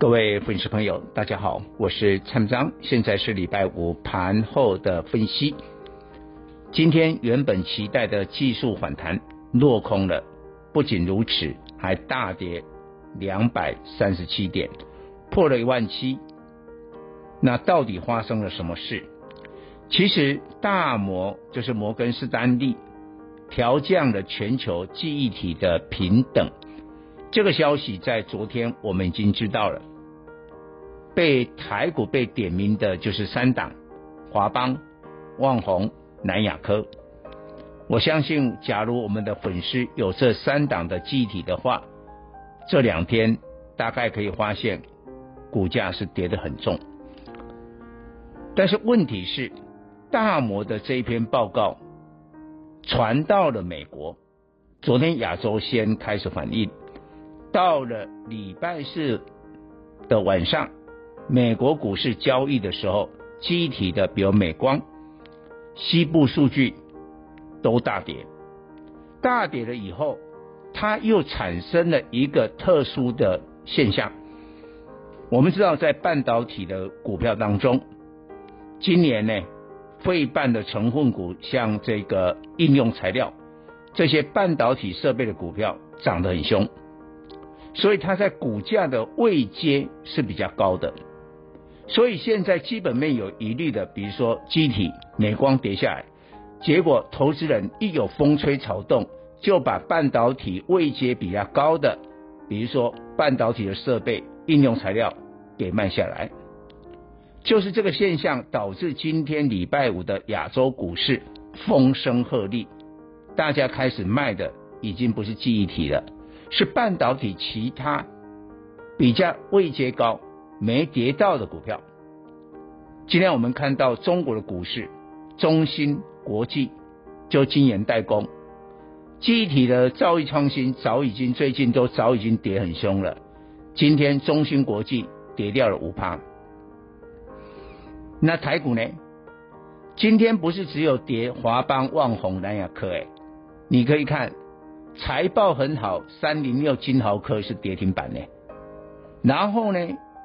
各位粉丝朋友，大家好，我是蔡章，现在是礼拜五盘后的分析。今天原本期待的技术反弹落空了，不仅如此，还大跌两百三十七点，破了一万七。那到底发生了什么事？其实大摩就是摩根士丹利调降了全球记忆体的平等，这个消息在昨天我们已经知道了。被台股被点名的就是三档：华邦、旺宏、南亚科。我相信，假如我们的粉丝有这三档的记忆体的话，这两天大概可以发现股价是跌得很重。但是问题是，大摩的这篇报告传到了美国，昨天亚洲先开始反应，到了礼拜四的晚上，美国股市交易的时候，记忆体的比如美光、西部数据都大跌，大跌了以后，它又产生了一个特殊的现象。我们知道，在半导体的股票当中，今年呢，费半的成分股，像这个应用材料这些半导体设备的股票涨得很凶，所以它在股价的位阶是比较高的。所以现在基本面有疑虑的，比如说机体美光跌下来，结果投资人一有风吹草动，就把半导体位阶比较高的，比如说半导体的设备应用材料给卖下来。就是这个现象导致今天礼拜五的亚洲股市风声鹤唳，大家开始卖的已经不是记忆体了，是半导体其他比较位阶高没跌到的股票。今天我们看到中国的股市，中芯国际就晶圆代工，记忆体的兆易创新早已经最近都早已经跌很凶了，今天中芯国际跌掉了五趴。那台股呢？今天不是只有跌华邦、旺宏、南亚科哎，你可以看财报很好，三零六金豪科是跌停板呢。然后呢，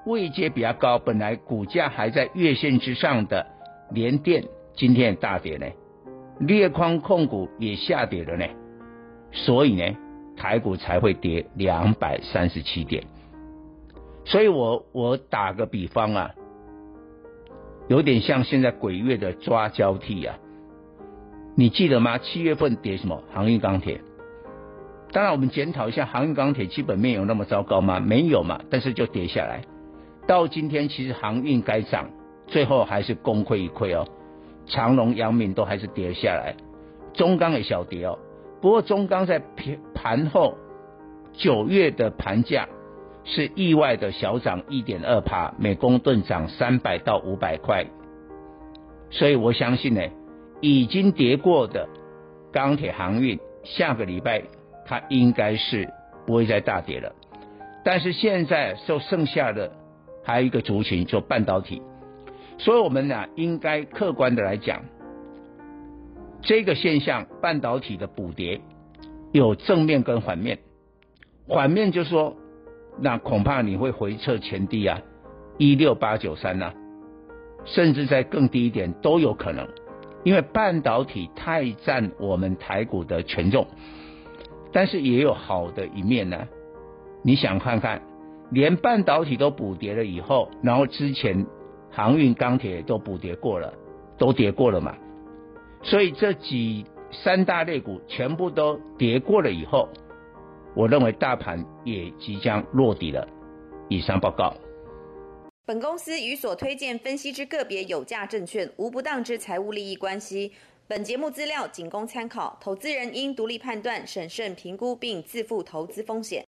位阶比较高，本来股价还在月线之上的联电今天也大跌呢，烨矿控股也下跌了呢。所以呢，台股才会跌两百三十七点。所以我我打个比方啊。有点像现在鬼月的抓交替啊，你记得吗？七月份跌什么？航运钢铁。当然，我们检讨一下航运钢铁基本面有那么糟糕吗？没有嘛，但是就跌下来。到今天，其实航运该涨，最后还是功亏一篑哦。长隆、阳明都还是跌下来，中钢也小跌哦。不过中钢在盘后九月的盘价。是意外的小涨一点二趴，每公吨涨三百到五百块，所以我相信呢，已经跌过的钢铁航运，下个礼拜它应该是不会再大跌了。但是现在就剩下的还有一个族群，就半导体，所以我们呢应该客观的来讲，这个现象半导体的补跌有正面跟反面，反面就说。那恐怕你会回测前低啊，一六八九三呐，甚至在更低一点都有可能，因为半导体太占我们台股的权重，但是也有好的一面呢。你想看看，连半导体都补跌了以后，然后之前航运钢铁都补跌过了，都跌过了嘛，所以这几三大类股全部都跌过了以后。我认为大盘也即将落底了。以上报告。本公司与所推荐分析之个别有价证券无不当之财务利益关系。本节目资料仅供参考，投资人应独立判断、审慎评估并自负投资风险。